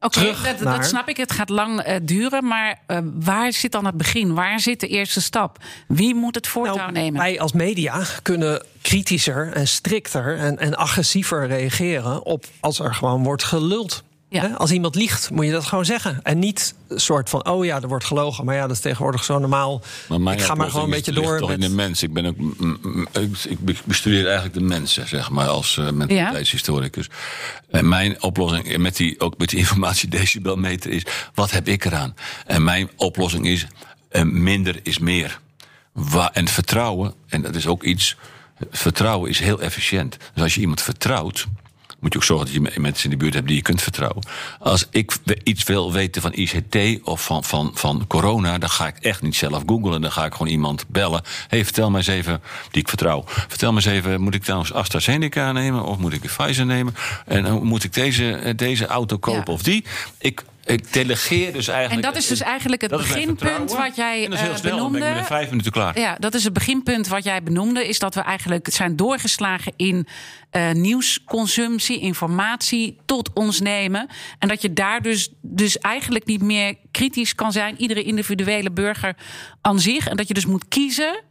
Oké, terug dat, naar- dat snap ik. Het gaat lang eh, duren. Maar eh, waar zit dan het begin? Waar zit de eerste stap? Wie moet het voortouw Nou, nemen? Wij als media kunnen kritischer en strikter en, en agressiever reageren op als er gewoon wordt geluld. Ja. Als iemand liegt, moet je dat gewoon zeggen. En niet een soort van, oh ja, er wordt gelogen. Maar ja, dat is tegenwoordig zo normaal. Maar ik ga maar gewoon een beetje door toch met... in de mens. Ik ben ook, ik bestudeer eigenlijk de mensen, zeg maar, als uh, mentaliteitshistoricus. En mijn oplossing met die, ook met die informatiedecibelmeter is: wat heb ik eraan? En mijn oplossing is: eh, minder is meer. Wa en vertrouwen, en dat is ook iets. Vertrouwen is heel efficiënt. Dus als je iemand vertrouwt, moet je ook zorgen dat je mensen in de buurt hebt die je kunt vertrouwen. Als ik iets wil weten van ICT of van, van, van corona, dan ga ik echt niet zelf googlen. Dan ga ik gewoon iemand bellen. hey, vertel me eens even, die ik vertrouw. Vertel me eens even, moet ik trouwens AstraZeneca nemen of moet ik Pfizer nemen? En uh, moet ik deze, deze auto kopen ja. of die? Ik, ik delegeer dus eigenlijk. En dat is dus eigenlijk het beginpunt wat jij en dat is heel uh, snel, benoemde. Dan ben ik vijf minuten klaar. Ja, dat is het beginpunt wat jij benoemde. Is dat we eigenlijk zijn doorgeslagen in uh, nieuwsconsumptie, informatie tot ons nemen. En dat je daar dus, dus eigenlijk niet meer kritisch kan zijn. Iedere individuele burger aan zich. En dat je dus moet kiezen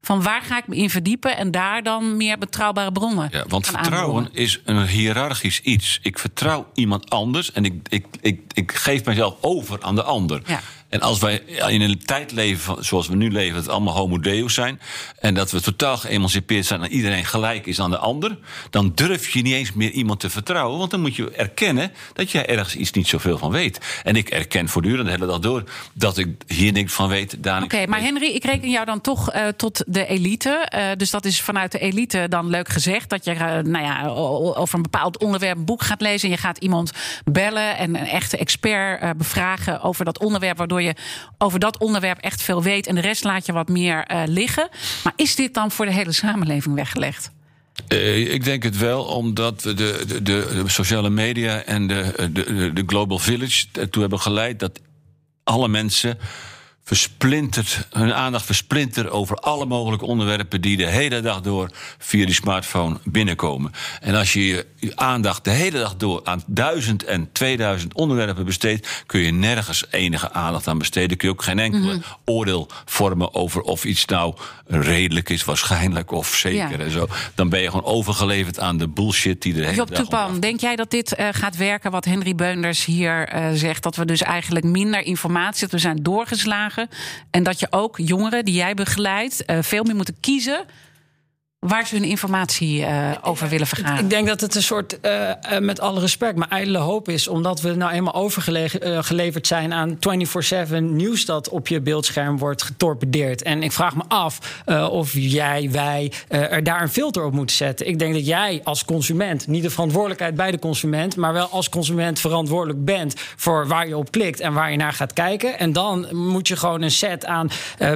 van waar ga ik me in verdiepen en daar dan meer betrouwbare bronnen. Ja, want vertrouwen is een hiërarchisch iets. Ik vertrouw iemand anders en ik, ik, ik, ik geef mezelf over aan de ander. Ja. En als wij in een tijd leven zoals we nu leven, dat het allemaal homo deus zijn. En dat we totaal geëmancipeerd zijn en iedereen gelijk is aan de ander. Dan durf je niet eens meer iemand te vertrouwen. Want dan moet je erkennen dat jij ergens iets niet zoveel van weet. En ik erken voortdurend de hele dag door dat ik hier niks van weet. Oké, maar Henry, ik reken jou dan toch uh, tot de elite. Uh, dus dat is vanuit de elite dan leuk gezegd. Dat je uh, nou ja, over een bepaald onderwerp een boek gaat lezen. En je gaat iemand bellen en een echte expert bevragen over dat onderwerp. Waardoor je over dat onderwerp echt veel weet. En de rest laat je wat meer uh, liggen. Maar is dit dan voor de hele samenleving weggelegd? Uh, ik denk het wel, omdat de, de, de sociale media en de, de, de Global Village ertoe hebben geleid dat alle mensen versplinterd, hun aandacht versplintert over alle mogelijke onderwerpen die de hele dag door via die smartphone binnenkomen. En als je je aandacht de hele dag door aan duizend en 2000 onderwerpen besteedt, kun je nergens enige aandacht aan besteden. Kun je ook geen enkele mm -hmm. oordeel vormen over of iets nou redelijk is, waarschijnlijk of zeker ja. en zo. Dan ben je gewoon overgeleverd aan de bullshit die er hele Job dag Tupan, denk jij dat dit uh, gaat werken wat Henry Beunders hier uh, zegt? Dat we dus eigenlijk minder informatie, dat we zijn doorgeslagen. En dat je ook jongeren die jij begeleidt uh, veel meer moeten kiezen waar ze hun informatie uh, over willen vergaren. Ik denk dat het een soort, uh, uh, met alle respect, maar ijdele hoop is. Omdat we nou eenmaal overgeleverd zijn aan 24-7 nieuws dat op je beeldscherm wordt getorpedeerd. En ik vraag me af of jij, wij er daar een filter op moeten zetten. Ik denk dat jij als consument, niet de verantwoordelijkheid bij de consument, maar wel als consument verantwoordelijk bent voor waar je op klikt en waar je naar gaat kijken. En dan moet je gewoon een set aan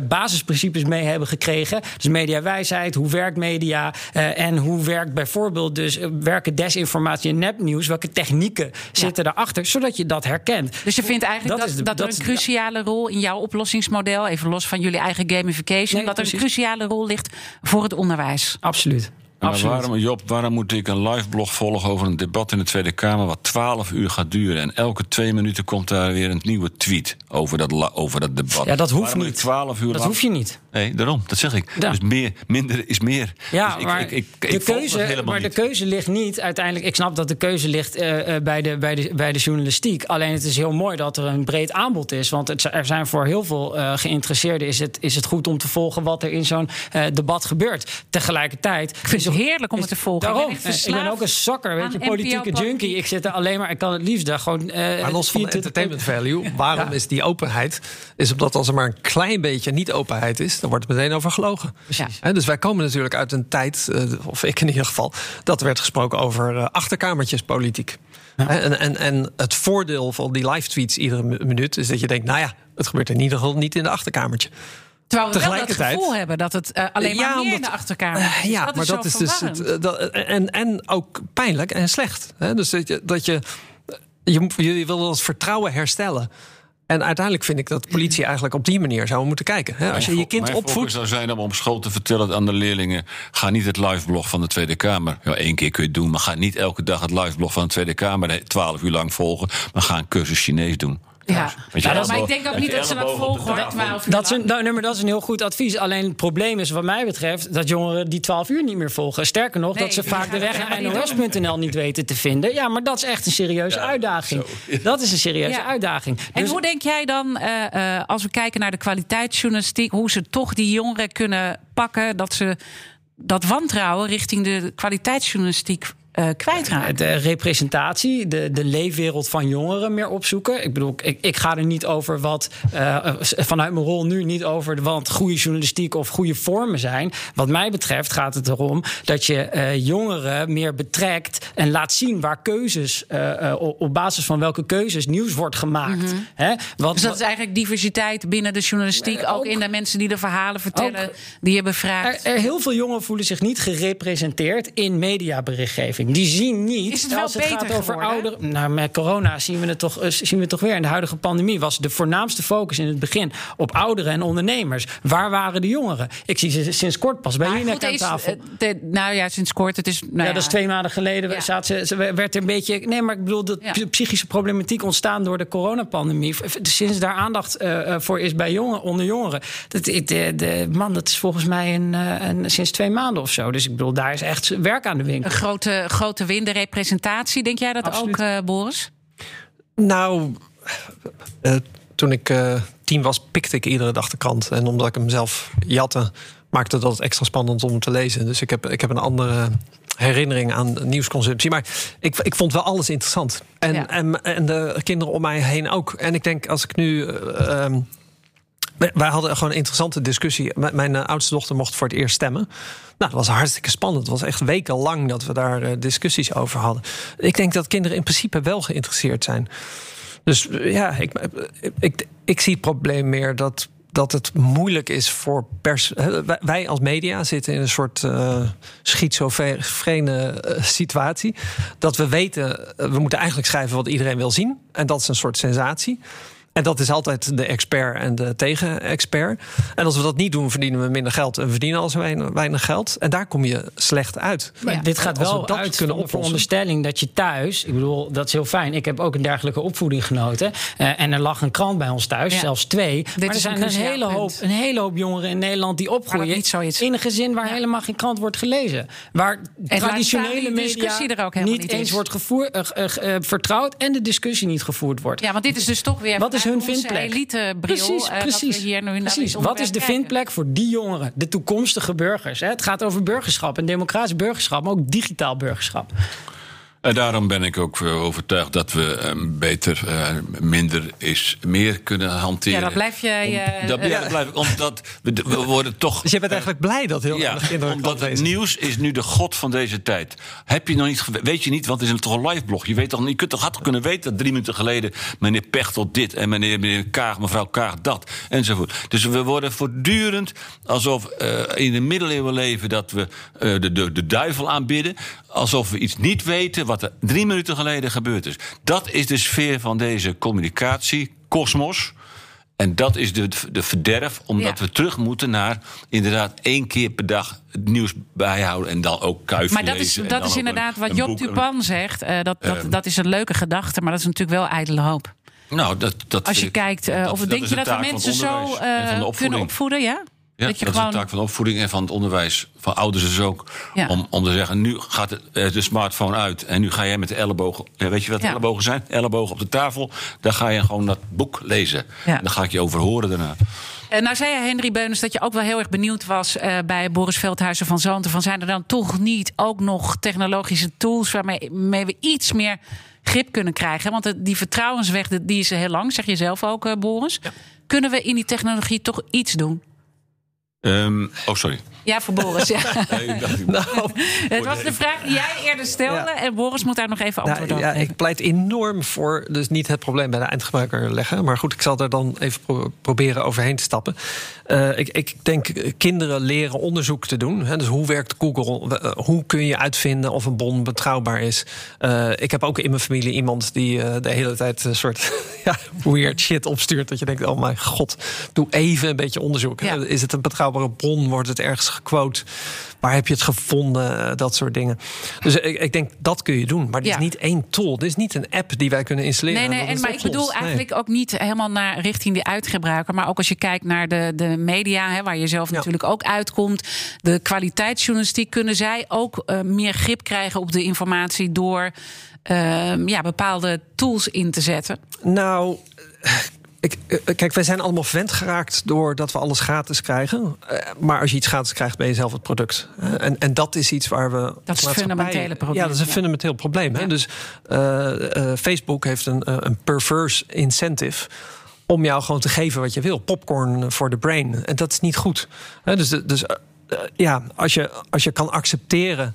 basisprincipes mee hebben gekregen. Dus mediawijsheid, hoe werkt media? Media uh, en hoe werkt bijvoorbeeld dus uh, werken desinformatie en nepnieuws? Welke technieken ja. zitten daarachter, zodat je dat herkent? Dus je vindt eigenlijk dat, dat, de, dat er een cruciale rol in jouw oplossingsmodel, even los van jullie eigen gamification, nee, dat er een cruciale rol ligt voor het onderwijs? Absoluut. Maar waarom, Job, waarom moet ik een live blog volgen over een debat in de Tweede Kamer wat 12 uur gaat duren? En elke twee minuten komt daar weer een nieuwe tweet over dat, over dat debat. Ja, dat hoeft waarom niet. 12 uur dat lang... hoef je niet. Nee, daarom, dat zeg ik. Ja. Dus meer, minder is meer. Ja, dus maar, ik, ik, ik, de, keuze, maar de keuze ligt niet uiteindelijk. Ik snap dat de keuze ligt uh, uh, bij, de, bij, de, bij de journalistiek. Alleen het is heel mooi dat er een breed aanbod is. Want het, er zijn voor heel veel uh, geïnteresseerden is het, is het goed om te volgen wat er in zo'n debat gebeurt. Tegelijkertijd. Ik heerlijk om het te volgen. Daarom, ik ben ook een zakker, weet je, politieke junkie. Ik zit er alleen maar, ik kan het liefst daar gewoon. Uh, maar los van de entertainment value, waarom ja. is die openheid? Is omdat als er maar een klein beetje niet openheid is, dan wordt het meteen over gelogen. Precies. Ja. Dus wij komen natuurlijk uit een tijd, uh, of ik in ieder geval, dat er werd gesproken over uh, achterkamertjespolitiek. Ja. En, en, en het voordeel van die live tweets iedere minuut is dat je denkt, nou ja, het gebeurt in ieder geval niet in de achterkamertje. Terwijl we wel het gevoel hebben dat het uh, alleen maar ja, meer omdat, in de achterkamer is. Uh, ja, dat maar is dat is dus het, uh, dat, en, en ook pijnlijk en slecht. Hè? Dus dat je, dat je, je, je wil het vertrouwen herstellen. En uiteindelijk vind ik dat de politie eigenlijk op die manier zou moeten kijken. Hè? Als je je kind opvoedt. zou zijn om op school te vertellen aan de leerlingen... ga niet het liveblog van de Tweede Kamer. Ja, één keer kun je het doen, maar ga niet elke dag het liveblog van de Tweede Kamer... twaalf uur lang volgen, maar ga een cursus Chinees doen. Ja. Nou, maar ik denk ook niet dat ze dat volgen hoor, tafel. 12 uur Dat is, een, nou, nee, maar dat is een heel goed advies. Alleen het probleem is, wat mij betreft, dat jongeren die 12 uur niet meer volgen. Sterker nog, Nee, dat ze vaak de weg naar nos.nl niet weten te vinden. Ja, maar dat is echt een serieuze uitdaging. Dat is een serieuze Ja. uitdaging. En Dus- hoe denk jij dan, eh, eh, als we kijken naar de kwaliteitsjournalistiek, hoe ze toch die jongeren kunnen pakken, dat ze dat wantrouwen richting de kwaliteitsjournalistiek eh kwijtraken? De representatie, de, de leefwereld van jongeren meer opzoeken. Ik bedoel, ik, ik ga er niet over wat eh, vanuit mijn rol nu niet over wat goede journalistiek of goede vormen zijn. Wat mij betreft gaat het erom dat je eh, jongeren meer betrekt en laat zien waar keuzes, op basis van welke keuzes nieuws wordt gemaakt. Hè? Wat, Dus dat is eigenlijk diversiteit binnen de journalistiek, ook, ook- in de mensen die de verhalen vertellen, Ook- die je bevraagt. Er, er heel veel jongeren voelen zich niet gerepresenteerd in mediaberichtgeving. Die zien niet Is het wel als het beter gaat over geworden? ouderen. Nou, met corona zien we het toch, eh, zien we het toch weer. In de huidige pandemie was de voornaamste focus in het begin op ouderen en ondernemers. Waar waren de jongeren? Ik zie ze sinds kort pas bij goed, aan tafel. eh, de- nou ja, sinds kort. Het is, nou ja, ja, dat is twee maanden geleden. Ja. Zat ze, ze werd er een beetje. Nee, maar ik bedoel, de Ja. psychische problematiek ontstaan door de coronapandemie. Sinds daar aandacht eh, voor is bij jongeren, onder jongeren. Dat, de, man, dat is volgens mij een, een, sinds twee maanden of zo. Dus ik bedoel, daar is echt werk aan de winkel. Een grote, grote win, de representatie. Denk jij dat Absoluut. ook, eh, Boris? Nou, eh, toen ik eh, tien was, pikte ik iedere dag de krant. En omdat ik hem zelf jatte, maakte dat extra spannend om te lezen. Dus ik heb, ik heb een andere herinnering aan nieuwsconsumptie. Maar ik, ik vond wel alles interessant. En, Ja. en, en de kinderen om mij heen ook. En ik denk, als ik nu... eh, ehm, wij- hadden gewoon een interessante discussie. Mijn eh, oudste dochter mocht voor het eerst stemmen. Nou, dat was hartstikke spannend. Het was echt wekenlang dat we daar eh, discussies over hadden. Ik denk dat kinderen in principe wel geïnteresseerd zijn. Dus eh, ja, ik, ik, zie het probleem meer dat, dat het moeilijk is voor pers. wij- als media zitten in een soort eh schizofrene situatie. Dat we weten, we moeten eigenlijk schrijven wat iedereen wil zien. En dat is een soort sensatie. En dat is altijd de expert en de tegen-expert. En als we dat niet doen, verdienen we minder geld en verdienen als weinig, weinig geld. En daar kom je slecht uit. Maar Ja. dit gaat Als we wel dat uit kunnen van de oplossen. veronderstelling dat je thuis... Ik bedoel, dat is heel fijn. Ik heb ook een dergelijke opvoeding genoten. Eh, en er lag een krant bij ons thuis, Ja. zelfs twee. maar er zijn een hele punt. hoop, een hele hoop jongeren in Nederland die opgroeien... niet zoiets- in een gezin waar helemaal geen krant wordt gelezen. Waar traditionele media discussie er ook helemaal niet niet eens is. wordt gevoerd, eh, eh, vertrouwd... en de discussie niet gevoerd wordt. Ja, want dit is dus toch weer Wat is vanuit hun elitebril? elitebril, Precies, eh, precies. we hier nu precies. Wat is de kijken. vindplek voor die jongeren, de toekomstige burgers? Hè? Het gaat over burgerschap en democratisch burgerschap, maar ook digitaal burgerschap. En daarom ben ik ook eh, overtuigd dat we eh, beter, eh, minder is meer kunnen hanteren. Ja, dat blijf jij, eh, dat, ja, dat blijf ik, omdat we, we worden toch. Dus je bent eigenlijk blij dat heel Ja, kinderen omdat het nieuws is nu de god van deze tijd. Heb je nog niet, weet je niet, want het is toch een live blog. Je weet toch, niet- je kunt toch had toch kunnen weten dat drie minuten geleden meneer Pechtel dit en meneer, meneer Kaag, mevrouw Kaag dat enzovoort. Dus we worden voortdurend alsof in de middeleeuwen leven dat we eh, de, de, de duivel aanbidden, alsof we iets niet weten wat er drie minuten geleden gebeurd is. Dat is de sfeer van deze communicatie, kosmos. En dat is de, de verderf, omdat Ja. we terug moeten naar inderdaad één keer per dag het nieuws bijhouden en dan ook kuifje Maar dat is, dat is inderdaad een- wat Job Tupan zegt. eh, dat, dat, Ehm. dat is een leuke gedachte, maar dat is natuurlijk wel ijdele hoop. Nou, dat, dat Als je kijkt, eh, of denk je dat we mensen zo eh, kunnen opvoeden? Ja? Ja, dat je dat gewoon. is de taak van opvoeding en van het onderwijs. Van ouders dus ook. Ja. Om, om te zeggen, nu gaat eh, de smartphone uit. En nu ga jij met de ellebogen. Ja, weet je wat Ja. ellebogen zijn? Ellebogen op de tafel. Dan ga je gewoon dat boek lezen. Ja. Dan ga ik je over horen daarna. Eh, nou zei Henry Beunens dat je ook wel heel erg benieuwd was eh, bij Boris Veldhuizen van Zanten. Van zijn er dan toch niet ook nog technologische tools waarmee we iets meer grip kunnen krijgen? Want die vertrouwensweg die is heel lang, zeg je zelf ook, eh, Boris. Kunnen we in die technologie toch iets doen? Ehm, oh, sorry. Ja, voor Boris. Ja. Nee, ik dacht, Nou, Het was de vraag die jij eerder stelde. Ja. En Boris moet daar nog even antwoord Nou, op ja, geven. ik pleit enorm voor dus niet het probleem bij de eindgebruiker leggen. Maar goed, ik zal er dan even pro- proberen overheen te stappen. Eh, ik, ik denk kinderen leren onderzoek te doen. Hè, dus hoe werkt Google? Eh, hoe kun je uitvinden of een bron betrouwbaar is? Eh, ik heb ook in mijn familie iemand die eh, de hele tijd een soort ja, weird shit opstuurt. Dat je denkt, oh mijn god, doe even een beetje onderzoek. hè. Is het een betrouwbare bron? Wordt het ergens gequote? Waar heb je het gevonden? Eh, Dat soort dingen. Dus ik, ik denk, dat kun je doen. Maar dit Ja. is niet één tool. Dit is niet een app die wij kunnen installeren. Nee, nee, en, maar ik bedoel Nee. eigenlijk ook niet helemaal naar richting de uitgebruiker. Maar ook als je kijkt naar de, de media, hè, waar je zelf Ja. natuurlijk ook uitkomt. De kwaliteitsjournalistiek, kunnen zij ook eh, meer grip krijgen op de informatie door eh, ja, bepaalde tools in te zetten? Nou, ik, eh, kijk, wij zijn allemaal verwend geraakt doordat we alles gratis krijgen. Eh, Maar als je iets gratis krijgt, ben je zelf het product. Eh, En, en dat is iets waar we. als het maatschappij- fundamentele probleem, Ja, dat is een ja. fundamenteel probleem. Hè? Dus eh, eh, Facebook heeft een, eh, een perverse incentive om jou gewoon te geven wat je wil. Popcorn voor de brain. En dat is niet goed. Dus dus eh, eh, ja, als je, als je kan accepteren.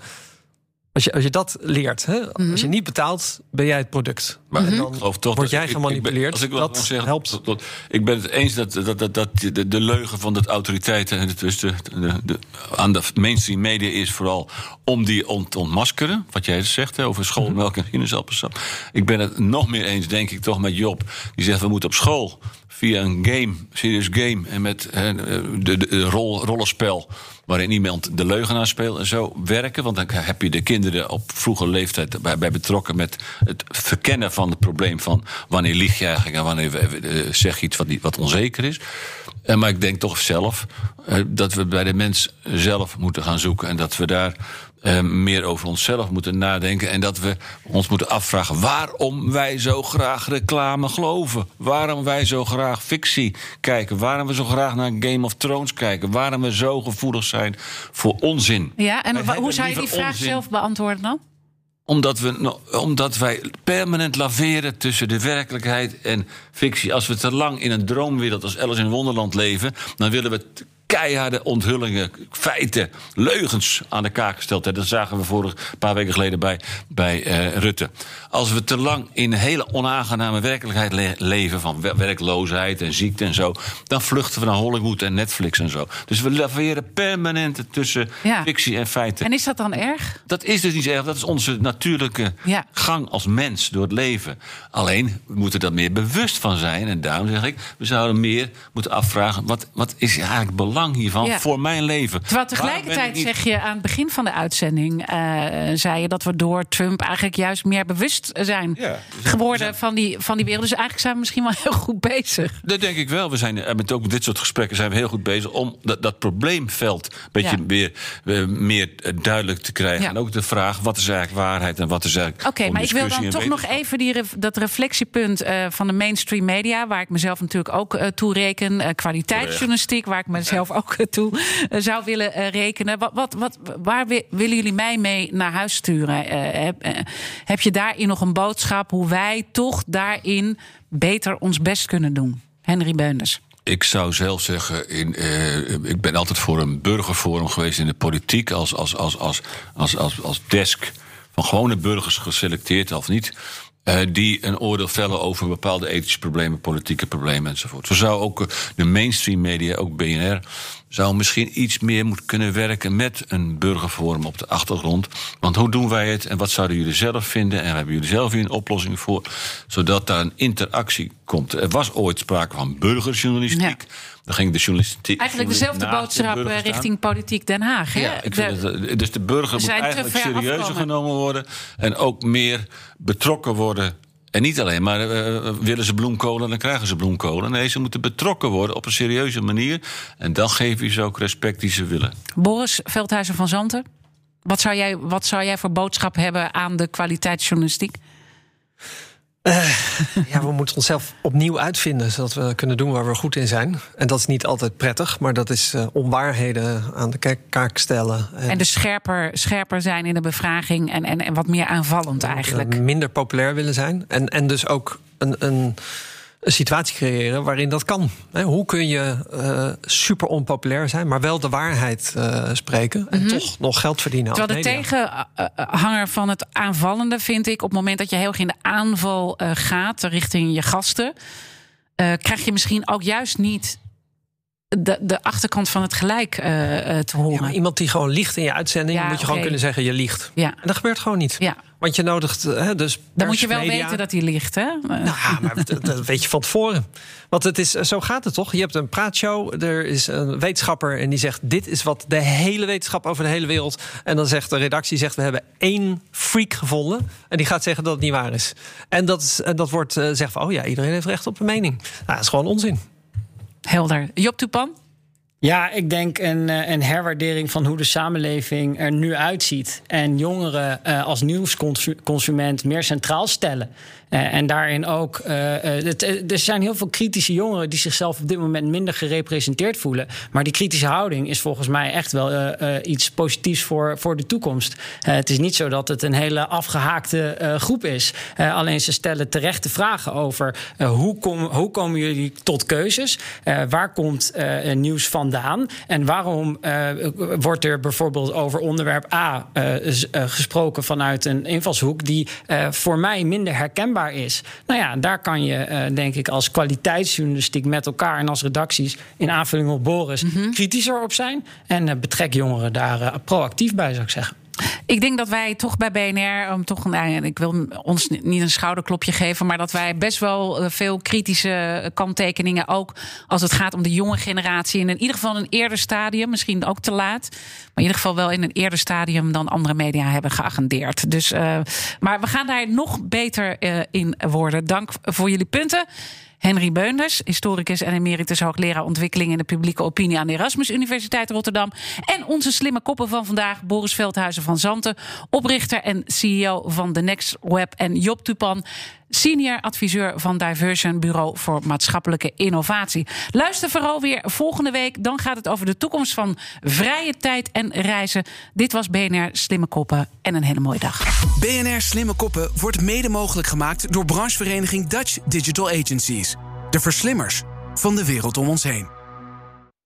Als je, als je dat leert, hè? Mhm. als je niet betaalt, ben jij het product. Maar ik dan geloof toch word dat- jij ik- ik ben- gemanipuleerd. als ik dat zeggen, helpt. dat- dat- ik ben het eens dat, dat, dat, dat de, de leugen van de autoriteiten en dus de, de, de, aan de mainstream media is vooral om die ont, te ontmaskeren. Wat jij zegt hè, over schoolmelk en sinaasappelsap. Ik ben het nog meer eens, denk ik, toch met Job. Die zegt we moeten op school via een game, serious game en met de, de, rol, rollenspel waarin iemand de leugenaar speelt en zo werken. Want dan heb je de kinderen op vroege leeftijd bij, bij betrokken met het verkennen van het probleem van wanneer lieg je eigenlijk en wanneer eh, zeg je iets wat, wat onzeker is. Eh, maar ik denk toch zelf eh, dat we bij de mens zelf moeten gaan zoeken en dat we daar eh, meer over onszelf moeten nadenken. En dat we ons moeten afvragen waarom wij zo graag reclame geloven. Waarom wij zo graag fictie kijken. Waarom we zo graag naar Game of Thrones kijken. Waarom we zo gevoelig zijn voor onzin. Ja, en Wij hoe zou je die vraag onzin. zelf beantwoorden dan? Omdat, we, omdat wij permanent laveren tussen de werkelijkheid en fictie. Als we te lang in een droomwereld als Alice in Wonderland leven, dan willen we keiharde onthullingen, feiten, leugens aan de kaak gesteld hebben. Dat zagen we vorig paar weken geleden bij, bij eh, Rutte. Als we te lang in een hele onaangename werkelijkheid le- leven van wer- werkloosheid en ziekte en zo, dan vluchten we naar Hollywood en Netflix en zo. Dus we laveren permanent tussen Ja. fictie en feiten. En is dat dan erg? Dat is dus niet erg. Dat is onze natuurlijke Ja. gang als mens door het leven. Alleen, we moeten er meer bewust van zijn. En daarom zeg ik, we zouden meer moeten afvragen... wat, wat is eigenlijk belang hiervan Ja. voor mijn leven? Terwijl tegelijkertijd niet- zeg je aan het begin van de uitzending... eh, zei je dat we door Trump eigenlijk juist meer bewust zijn Ja. geworden van die, van die wereld. Dus eigenlijk zijn we misschien wel heel goed bezig. Dat denk ik wel. We zijn eh, met ook met dit soort gesprekken zijn we heel goed bezig om dat, dat probleemveld een beetje weer eh, meer duidelijk te krijgen. En ook de vraag wat is eigenlijk waarheid en wat is eigenlijk. Oké, maar ik wil dan toch nog even die, dat reflectiepunt van de mainstream media, waar ik mezelf natuurlijk ook toe reken. eh, kwaliteitsjournalistiek, waar ik mezelf ook toe eh, zou willen eh, rekenen. Wat, wat, wat, waar wi- willen jullie mij mee naar huis sturen? Eh, heb, heb je daarin nog een boodschap hoe wij toch daarin beter ons best kunnen doen? Henry Beunders. Ik zou zelf zeggen, in, ik ben altijd voor een burgerforum geweest in de politiek als, als, als, als, als, als, als desk van gewone burgers geselecteerd of niet. Eh, die een oordeel vellen over bepaalde ethische problemen, politieke problemen enzovoort. Zo zou ook eh, de mainstream media, ook BNR, zou misschien iets meer moeten kunnen werken met een burgerforum op de achtergrond. Want hoe doen wij het en wat zouden jullie zelf vinden? En hebben jullie zelf hier een oplossing voor? Zodat daar een interactie komt. Er was ooit sprake van burgerjournalistiek. Dan ging de journalistiek. Eigenlijk dezelfde de boodschap eh, richting politiek Den Haag. Hè? Ja, ik De- het, eh, dus de burger moet eigenlijk serieuzer afkomen. genomen worden. En ook meer betrokken worden. En niet alleen maar eh, willen ze bloemkolen, dan krijgen ze bloemkolen. Nee, ze moeten betrokken worden op een serieuze manier. En dan geven je ze ook respect die ze willen. Boris Veldhuizen van Zanten. Wat zou, jij, wat zou jij voor boodschap hebben aan de kwaliteitsjournalistiek? Ja, we moeten onszelf opnieuw uitvinden, zodat we kunnen doen waar we goed in zijn. En dat is niet altijd prettig, maar dat is eh, onwaarheden aan de kaak stellen. En dus scherper, scherper zijn in de bevraging en, en, en wat meer aanvallend eigenlijk. eh, minder populair willen zijn. En, en dus ook een, een, een situatie creëren waarin dat kan. Hoe kun je eh, super onpopulair zijn, maar wel de waarheid eh, spreken en toch nog geld verdienen? Terwijl de tegenhanger van het aanvallende vind ik... op het moment dat je heel erg in de aanval eh, gaat richting je gasten... krijg je misschien ook juist niet de, de achterkant van het gelijk eh, eh, te horen. iemand die gewoon liegt in je uitzending, Ja, moet je gewoon kunnen zeggen: je liegt. Ja. En dat gebeurt gewoon niet. Want je nodigt eh, hè, dus. Dan moet je wel media- weten dat hij ligt, hè? Nou ja, maar dat, dat weet je van tevoren. Want het is, zo gaat het toch? Je hebt een praatshow, er is een wetenschapper en die zegt: Dit is wat de hele wetenschap over de hele wereld. En dan zegt de redactie: zegt, We hebben één freak gevonden. En die gaat zeggen dat het niet waar is. En dat, is, en dat wordt uh, zegt van: Oh ja, iedereen heeft recht op een mening. Nou, dat is gewoon onzin. Helder. Job Toepan? Ja, ik denk een, eh, een herwaardering van hoe de samenleving er nu uitziet. En jongeren uh, als nieuwsconsument meer centraal stellen. Uh, en daarin ook. Uh, het, er zijn heel veel kritische jongeren die zichzelf op dit moment minder gerepresenteerd voelen. Maar die kritische houding is volgens mij echt wel iets positiefs voor, voor de toekomst. het is niet zo dat het een hele afgehaakte groep is. alleen ze stellen terechte vragen over hoe, kom, hoe komen jullie tot keuzes? waar komt nieuws vandaan? En waarom wordt er bijvoorbeeld over onderwerp A gesproken vanuit een invalshoek die voor mij minder herkenbaar is. Nou ja, daar kan je uh, denk ik als kwaliteitsjournalistiek met elkaar en als redacties in aanvulling op Boris mm -hmm. kritischer op zijn. En uh, betrek jongeren daar uh, proactief bij, zou ik zeggen. Ik denk dat wij toch bij BNR, um, toch, nou, ik wil ons niet een schouderklopje geven, maar dat wij best wel uh, veel kritische kanttekeningen, ook als het gaat om de jonge generatie, in ieder geval een eerder stadium, misschien ook te laat, maar in ieder geval wel in een eerder stadium dan andere media hebben geagendeerd. Dus, uh, maar we gaan daar nog beter in worden. Dank voor jullie punten. Henry Beunders, historicus en emeritus hoogleraar ontwikkeling in de publieke opinie aan de Erasmus Universiteit Rotterdam. En onze slimme koppen van vandaag, Boris Veldhuizen van Zanten, oprichter en CEO van The Next Web en Job Tupan, senior adviseur van Diversion Bureau voor Maatschappelijke Innovatie. Luister vooral weer volgende week. Dan gaat het over de toekomst van vrije tijd en reizen. Dit was BNR Slimme Koppen en een hele mooie dag. BNR Slimme Koppen wordt mede mogelijk gemaakt door branchevereniging Dutch Digital Agencies. De verslimmers van de wereld om ons heen.